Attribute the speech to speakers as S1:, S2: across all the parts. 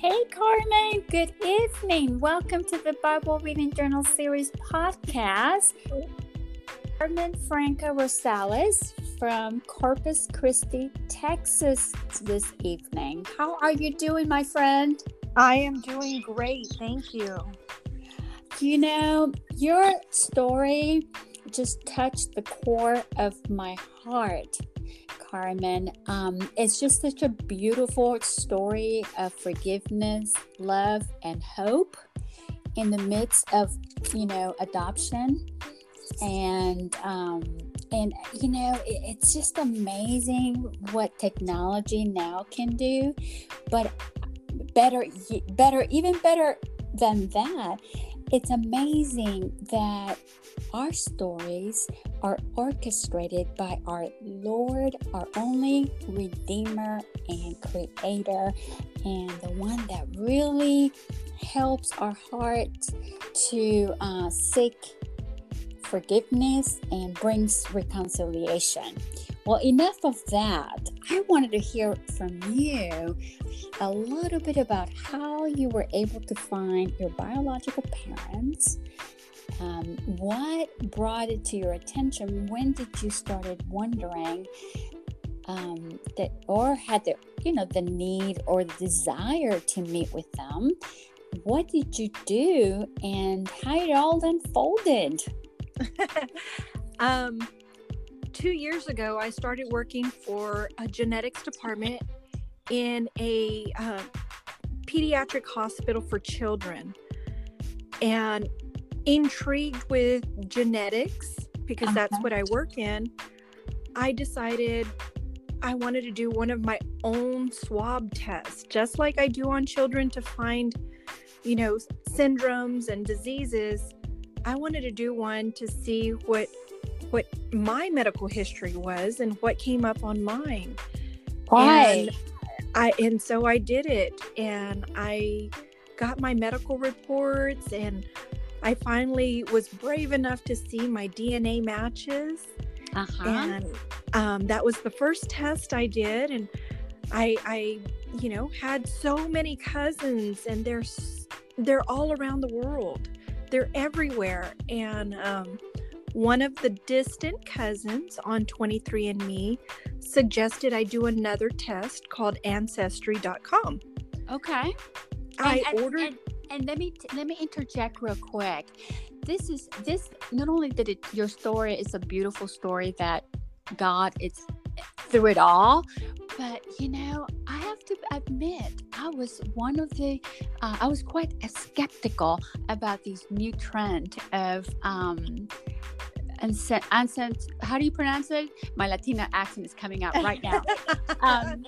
S1: Hey, Carmen. Good evening. Welcome to the Bible Reading Journal Series podcast. Carmen Franca Rosales from Corpus Christi, Texas, this evening. How are you doing, my friend?
S2: I am doing great. Thank you.
S1: You know, your story just touched the core of my heart. Carmen. Um, it's just such a beautiful story of forgiveness, love, and hope in the midst of, you know, adoption. And, um, and you know, it, it's just amazing what technology now can do. But better, better, even better than that, it's amazing that our stories are orchestrated by our Lord, our only Redeemer and Creator, and the one that really helps our heart to uh, seek forgiveness and brings reconciliation. Well, enough of that. I wanted to hear from you a little bit about how you were able to find your biological parents um, what brought it to your attention? When did you started wondering um, that, or had the you know the need or the desire to meet with them? What did you do, and how it all unfolded?
S2: um, two years ago, I started working for a genetics department in a uh, pediatric hospital for children. And intrigued with genetics because uh-huh. that's what I work in, I decided I wanted to do one of my own swab tests, just like I do on children to find, you know, syndromes and diseases. I wanted to do one to see what what my medical history was and what came up on mine.
S1: Right.
S2: And I and so I did it and I got my medical reports and I finally was brave enough to see my DNA matches. Uh-huh. And um, that was the first test I did. And I, I, you know, had so many cousins and they're, they're all around the world. They're everywhere. And um, one of the distant cousins on 23andMe suggested I do another test called Ancestry.com.
S1: Okay.
S2: I and, ordered.
S1: And, and let me let me interject real quick. This is this not only did it your story is a beautiful story that God it's through it all, but you know I have to admit I was one of the uh, I was quite skeptical about this new trend of um, and ancent how do you pronounce it? My latina accent is coming out right now.
S2: Um,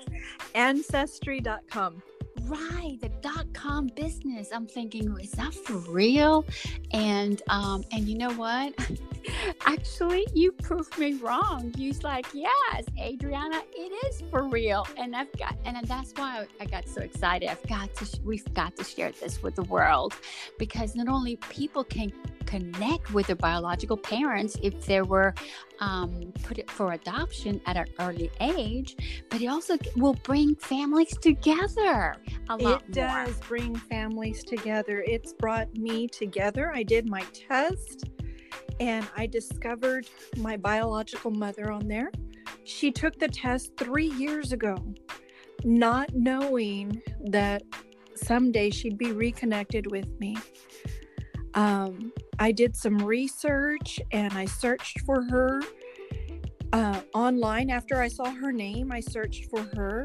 S2: ancestry.com
S1: right the dot com business. I'm thinking is that for real? And um and you know what? Actually you proved me wrong. You's like yes adriana it is for real. And i've got and that's why i got so excited. I've got to we've got to share this with the world because not only people can connect with their biological parents if they were um, put it for adoption at an early age, but it also will bring families together a lot.
S2: It does bring families together. It's brought me together. I did my test and I discovered my biological mother on there. She took the test three years ago, not knowing that someday she'd be reconnected with me. Um, I did some research and I searched for her uh, online after I saw her name. I searched for her,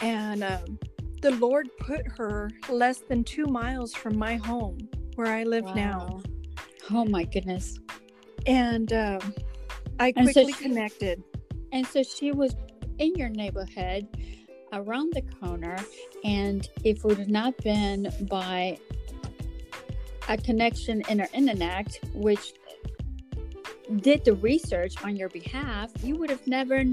S2: and um, the Lord put her less than two miles from my home where I live wow. now.
S1: Oh my goodness.
S2: And um, I quickly so she, connected.
S1: And so she was in your neighborhood around the corner. And if it would have not been by a connection in our internet, which did the research on your behalf, you would have never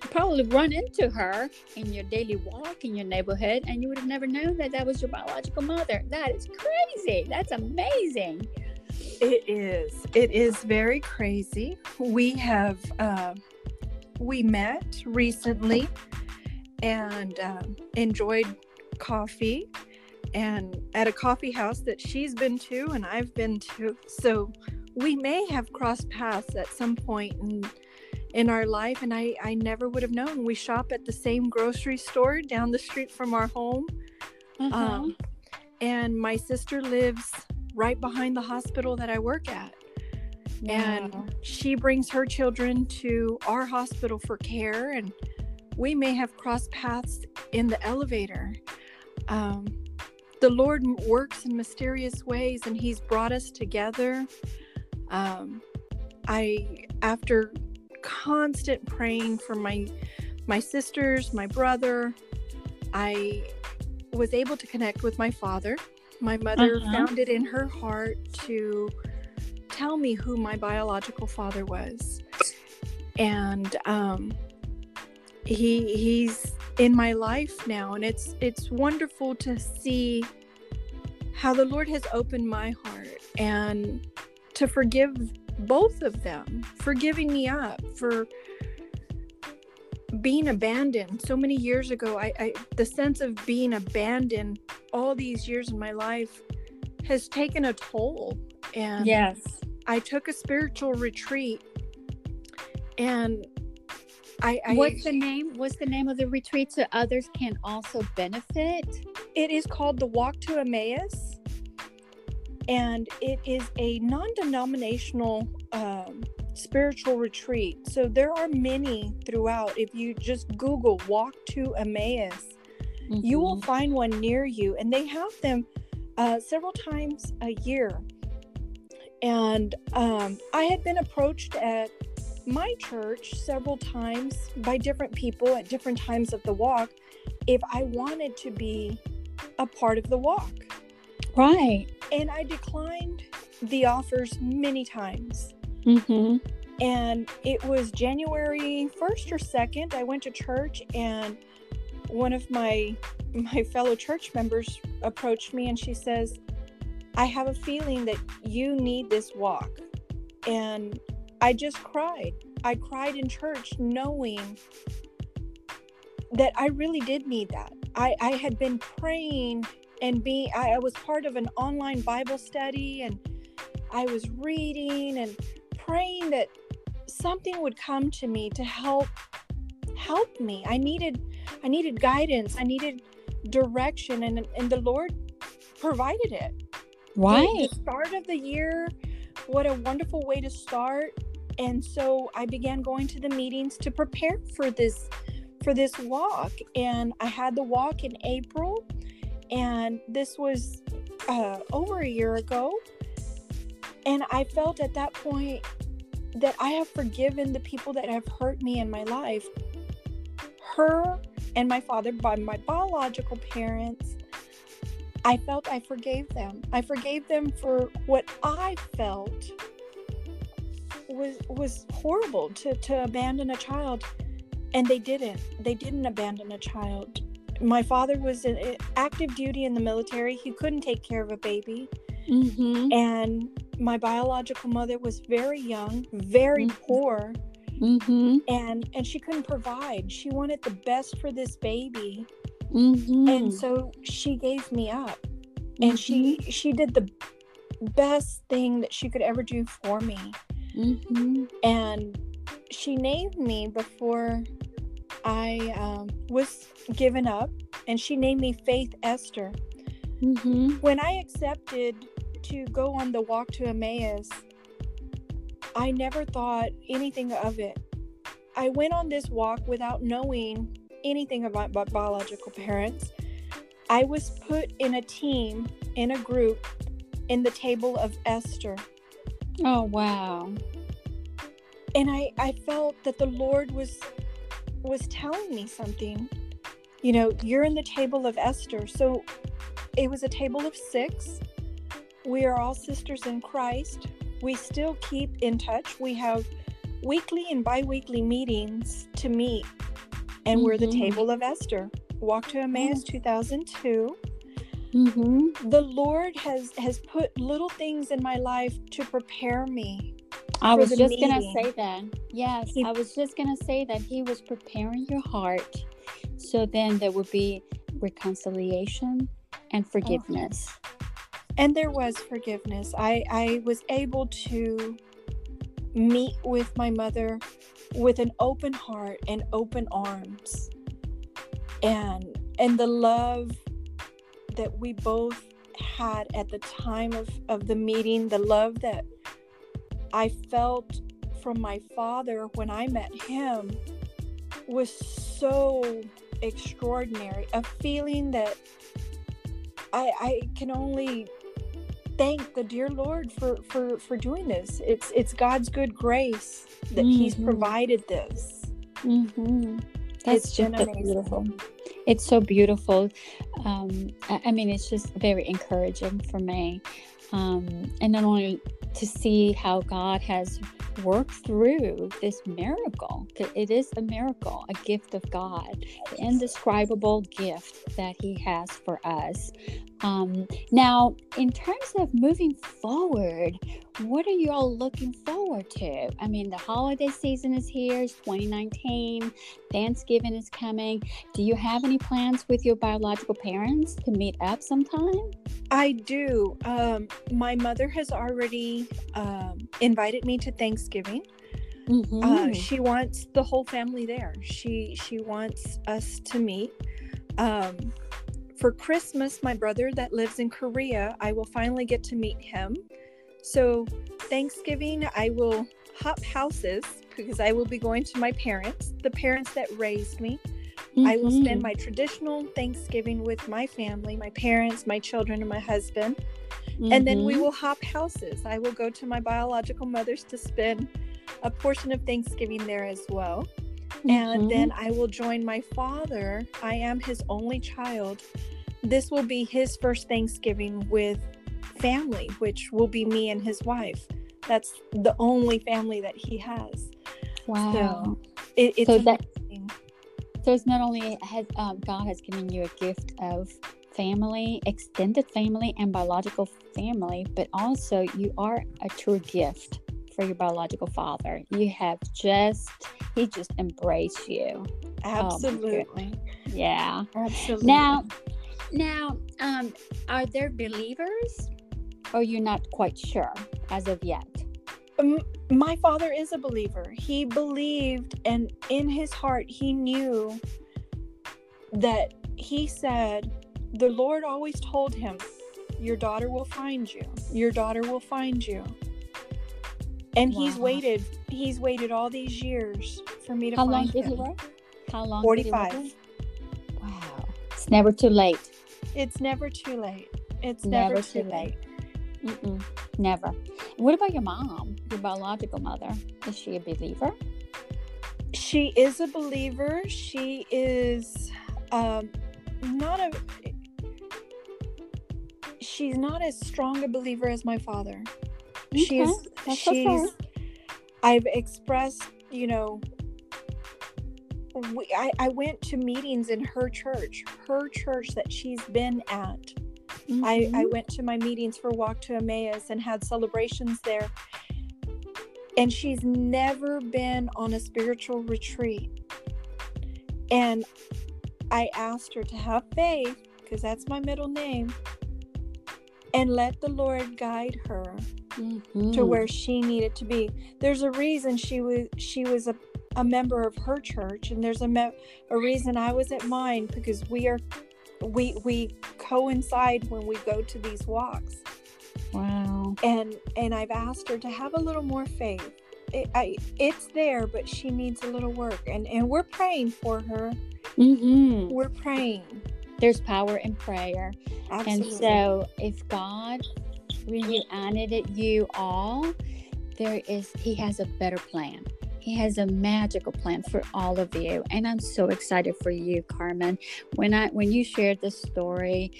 S1: probably run into her in your daily walk in your neighborhood, and you would have never known that that was your biological mother. That is crazy. That's amazing.
S2: It is. It is very crazy. We have uh, we met recently and uh, enjoyed coffee and at a coffee house that she's been to and I've been to. So we may have crossed paths at some point in, in our life, and I, I never would have known. We shop at the same grocery store down the street from our home.
S1: Uh-huh.
S2: Um, and my sister lives right behind the hospital that I work at. And she brings her children to our hospital for care, and we may have crossed paths in the elevator. Um, the Lord works in mysterious ways, and He's brought us together. Um, I, after constant praying for my my sisters, my brother, I was able to connect with my father. My mother
S1: Uh-huh.
S2: found it in her heart to tell me who my biological father was, and um, he he's in my life now, and it's it's wonderful to see how the Lord has opened my heart and to forgive both of them for giving me up for being abandoned so many years ago I, I the sense of being abandoned all these years in my life has taken a toll and
S1: yes.
S2: i took a spiritual retreat and i, I
S1: What's the name? What's the name of the retreat so others can also benefit?
S2: it is called the walk to emmaus and it is a non-denominational um, spiritual retreat so there are many throughout if you just google walk to emmaus you will
S1: Mhm.
S2: find one near you and they have them uh, several times a year and um, i had been approached at my church several times by different people at different times of the walk if i wanted to be a part of the walk
S1: right.
S2: and i declined the offers many times
S1: Mm-hmm.
S2: and it was January 1st or 2nd I went to church and one of my my fellow church members approached me and she says I have a feeling that you need this walk and I just cried. I cried in church knowing that I really did need that. I I had been praying and being I, I was part of an online Bible study and I was reading and praying that something would come to me to help help me. I needed i needed guidance. I needed direction and and the lord provided it. The-
S1: Right.
S2: the start of the year what a wonderful way to start and so i began going to the meetings to prepare for this for this walk. And i had the walk in april and this was uh, over a year ago. And i felt at that point that i have forgiven the people that have hurt me in my life. Her and my father by my biological parents i felt i forgave them. I forgave them for what i felt was was horrible to to abandon a child. And they didn't. They didn't abandon a child. My father was in in active duty in the military. He couldn't take care of a baby.
S1: Mm-hmm.
S2: and my biological mother was very young very
S1: Mhm.
S2: poor.
S1: Mm-hmm.
S2: and and she couldn't provide. She wanted the best for this baby.
S1: Mm-hmm.
S2: and so she gave me up. And she she did the best thing that she could ever do for me
S1: Mm-hmm.
S2: and she named me before i um, was given up and she named me faith esther
S1: Mm-hmm.
S2: when i accepted to go on the walk to emmaus i never thought anything of it i went on this walk without knowing anything about my biological parents i was put in a team in a group in the table of esther
S1: Oh wow.
S2: and i i felt that the lord was was telling me something. You know you're in the table of esther so it was a table of six. We are all sisters in christ. We still keep in touch. We have weekly and bi-weekly meetings to meet and we're the
S1: Mhm.
S2: table of esther. Walk to emmaus 2002
S1: Mm-hmm.
S2: the lord has has put little things in my life to prepare me
S1: I was just gonna say that. Yes,
S2: He-
S1: I was just gonna say that he was preparing your heart, so then there would be reconciliation and forgiveness.
S2: And there was forgiveness. I, I was able to meet with my mother with an open heart and open arms. And and the love that we both had at the time of, of the meeting, the love that I felt from my father when I met him was so extraordinary. A feeling that I, I can only thank the dear Lord for, for, for doing this. It's it's God's good grace that mm-hmm. He's provided this.
S1: Mm-hmm. That's it's just beautiful. It's so beautiful. Um, I, I, mean, it's just very encouraging for me, um, and not only to see how God has worked through this miracle. It is a miracle, a gift of God, the indescribable gift that He has for us. Um, now, in terms of moving forward, what are you all looking forward to? I mean, the holiday season is here, it's 2019, Thanksgiving is coming. Do you have any plans with your biological parents to meet up sometime?
S2: I do. Um, my mother has already um, invited me to Thanksgiving. Mm-hmm. Uh, she wants the whole family there. She she wants us to meet. Um, for Christmas, my brother that lives in Korea, I will finally get to meet him. So Thanksgiving, I will hop houses because I will be going to my parents, the parents that raised me. Mm-hmm. I will spend mm-hmm. my traditional Thanksgiving with my family, my parents, my children, and my husband. Mm-hmm. And then we mm-hmm. will hop houses. I will go to my biological mother's to spend a portion of Thanksgiving there as well. Mm-hmm. And then I will join my father. I am his only child. This will be his first Thanksgiving with family, which will be me and his wife. That's the only family that he has.
S1: Wow. So it, it's so that so it's not only has um, God has given you a gift of family, extended family, and biological family, but also you are a true gift for your biological father. You have just he just embraced you.
S2: Oh, Absolutely.
S1: Oh yeah.
S2: Absolutely.
S1: Now, now, um, are there believers, or you're not quite sure as of yet?
S2: Um, my father is a believer. He believed, and in his heart, he knew that he said, the Lord always told him, Your daughter will find you. Your daughter will find you. And wow. he's waited, he's waited all these years for me to come.
S1: How
S2: find
S1: long
S2: him.
S1: did he wait? How long?
S2: 45.
S1: Wow. It's never too late.
S2: It's never too late. It's never, never too, too late.
S1: late. Mm-mm. Never. What about your mom, your biological mother? Is she a believer?
S2: She is a believer. She is um, not a. She's not as strong a believer as my father. Okay. She's. That's she's. Okay. I've expressed, you know, we, I, I went to meetings in her church, her church that she's been at Mm-hmm. I, I mm-hmm. went to my meetings for Walk to Emmaus and had celebrations there. And she's never been on a spiritual retreat. And I asked her to have faith, because that's my middle name, and let the Lord guide her mm-hmm. to where she needed to be. There's a reason she was she was a, a member of her church, and there's a me- a reason I was at mine because we are we we coincide when we go to these walks
S1: wow
S2: and and i've asked her to have a little more faith it, I, it's there but she needs a little work and and we're praying for her
S1: mm-hmm.
S2: we're praying
S1: there's power in prayer
S2: Absolutely.
S1: and so if god reunited it you all there is he has a better plan he has a magical plan for all of you, and I'm so excited for you, Carmen. When I when you shared this story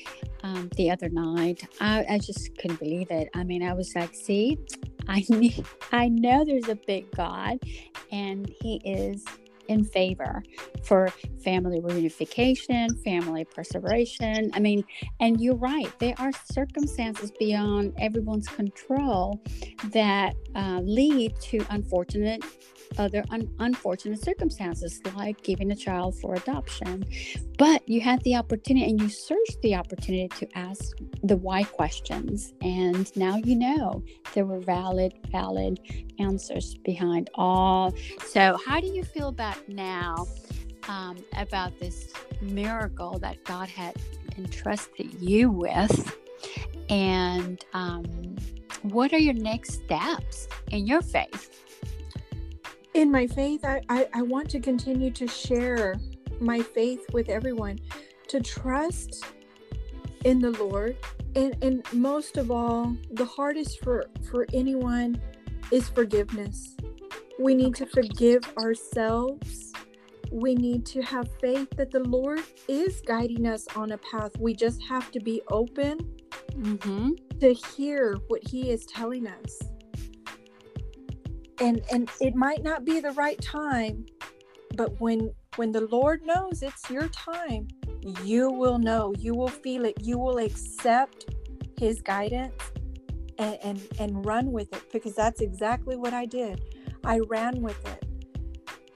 S1: um, the other night, I, I just couldn't believe it. I mean, I was like, "See, I need, I know there's a big God, and He is." In favor for family reunification, family preservation. I mean, and you're right, there are circumstances beyond everyone's control that uh, lead to unfortunate other un- unfortunate circumstances like giving a child for adoption. But you had the opportunity and you searched the opportunity to ask the why questions. And now you know there were valid, valid answers behind all. So, how do you feel about now? Um, about this miracle that God had entrusted you with, and um, what are your next steps in your faith?
S2: In my faith, I, I, I want to continue to share my faith with everyone, to trust in the Lord. And, and most of all, the hardest for, for anyone is forgiveness. We need to forgive ourselves. We need to have faith that the Lord is guiding us on a path. We just have to be open mm-hmm. to hear what He is telling us. And and it might not be the right time, but when when the Lord knows it's your time, you will know, you will feel it, you will accept His guidance and, and, and run with it because that's exactly what I did. I ran with it.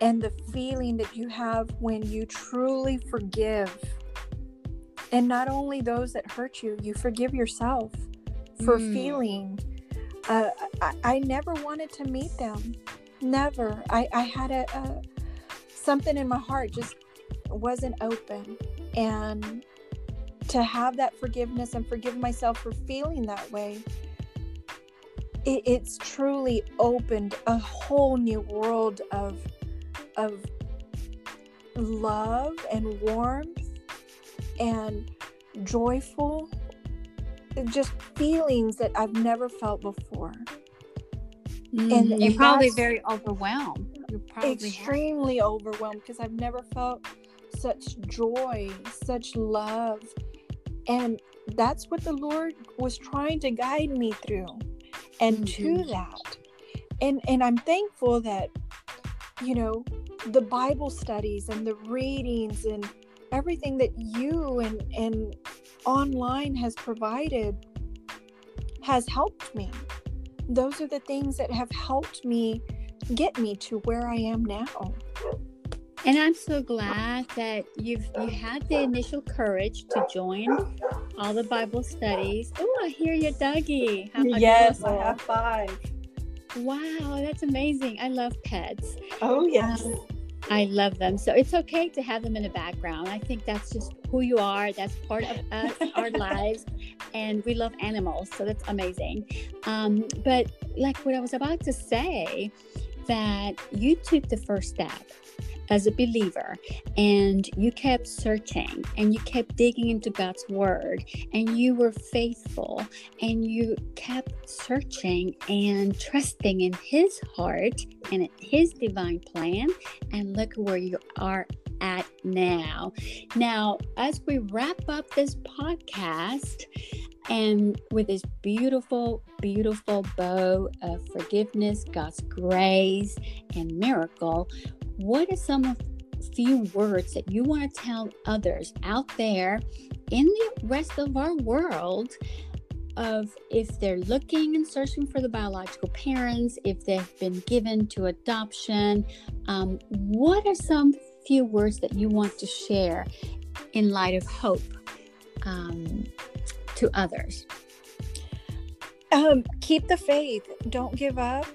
S2: And the feeling that you have when you truly forgive, and not only those that hurt you, you forgive yourself for mm. feeling. Uh, I, I, never wanted to meet them. Never. I, I had a, a something in my heart just wasn't open. And to have that forgiveness and forgive myself for feeling that way, it, it's truly opened a whole new world of of love and warmth and joyful just feelings that I've never felt before.
S1: Mm, and, you're probably very overwhelmed. You're probably
S2: extremely have. overwhelmed because I've never felt such joy, such love. And that's what the Lord was trying to guide me through. And mm-hmm. to that. And and I'm thankful that you know, the Bible studies and the readings and everything that you and and online has provided has helped me. Those are the things that have helped me get me to where I am now.
S1: And I'm so glad that you've you had the initial courage to join all the Bible studies. Oh, I hear you, Dougie.
S2: yes, I have five.
S1: Wow, that's amazing. I love pets.
S2: Oh yes. Um,
S1: I love them. So it's okay to have them in the background. I think that's just who you are. That's part of us, our lives. And we love animals. So that's amazing. Um, but like what I was about to say, that you took the first step as a believer and you kept searching and you kept digging into God's word and you were faithful and you kept searching and trusting in his heart and his divine plan and look where you are at now. Now, as we wrap up this podcast, and with this beautiful, beautiful bow of forgiveness, God's grace, and miracle, what are some of few words that you want to tell others out there in the rest of our world of if they're looking and searching for the biological parents, if they've been given to adoption, um, what are some few words that you want to share in light of hope um, to others?
S2: Um, keep the faith. Don't give up.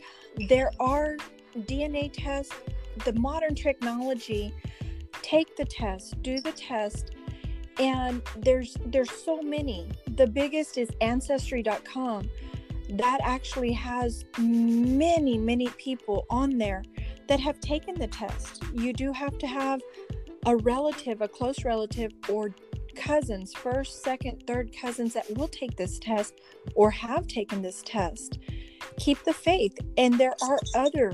S2: There are DNA tests the modern technology take the test do the test and there's there's so many. The biggest is ancestry.com that actually has many many people on there that have taken the test. You do have to have a relative a close relative or cousins first second third cousins that will take this test or have taken this test. Keep the faith. And there are other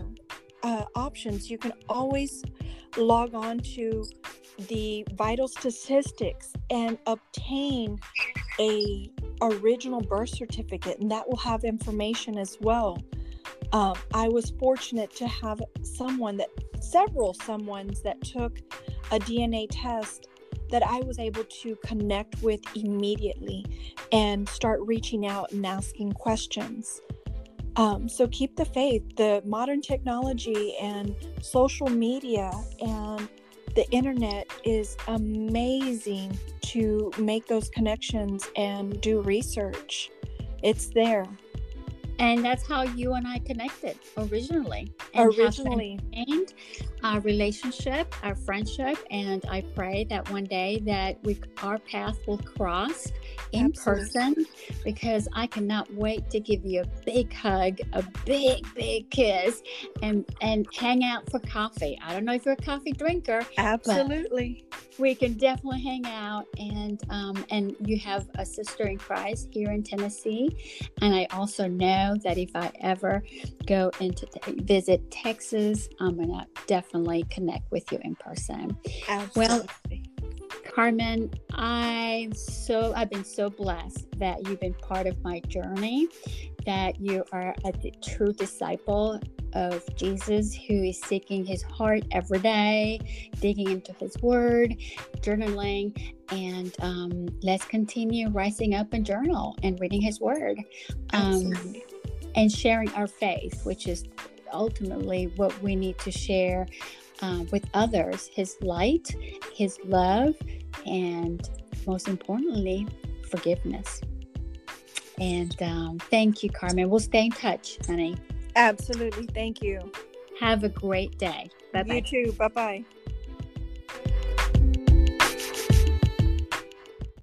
S2: uh, options, you can always log on to the vital statistics and obtain a original birth certificate and that will have information as well. Um, i was fortunate to have someone that several someones that took a dna test that i was able to connect with immediately and start reaching out and asking questions Um, so keep the faith. The modern technology and social media and the internet is amazing to make those connections and do research. It's there.
S1: And that's how you and I connected originally. And
S2: originally.
S1: And our relationship, our friendship, and I pray that one day that we our path will cross in Absolutely. person because I cannot wait to give you a big hug, a big, big kiss, and and hang out for coffee. I don't know if you're a coffee drinker.
S2: Absolutely.
S1: We can definitely hang out and um, and you have a sister in Christ here in Tennessee. And I also know that if I ever go into visit Texas, I'm gonna definitely connect with you in person.
S2: Absolutely.
S1: Well, Carmen, I so I've been so blessed that you've been part of my journey, that you are a true disciple of Jesus who is seeking his heart every day, digging into his word, journaling, and um, let's continue rising up and journal and reading his word um, and sharing our faith, which is ultimately what we need to share uh, with others his light, his love, and most importantly, forgiveness. And um, thank you, Carmen. We'll stay in touch, honey.
S2: Absolutely. Thank you.
S1: Have a great day.
S2: Bye bye. You too. Bye bye.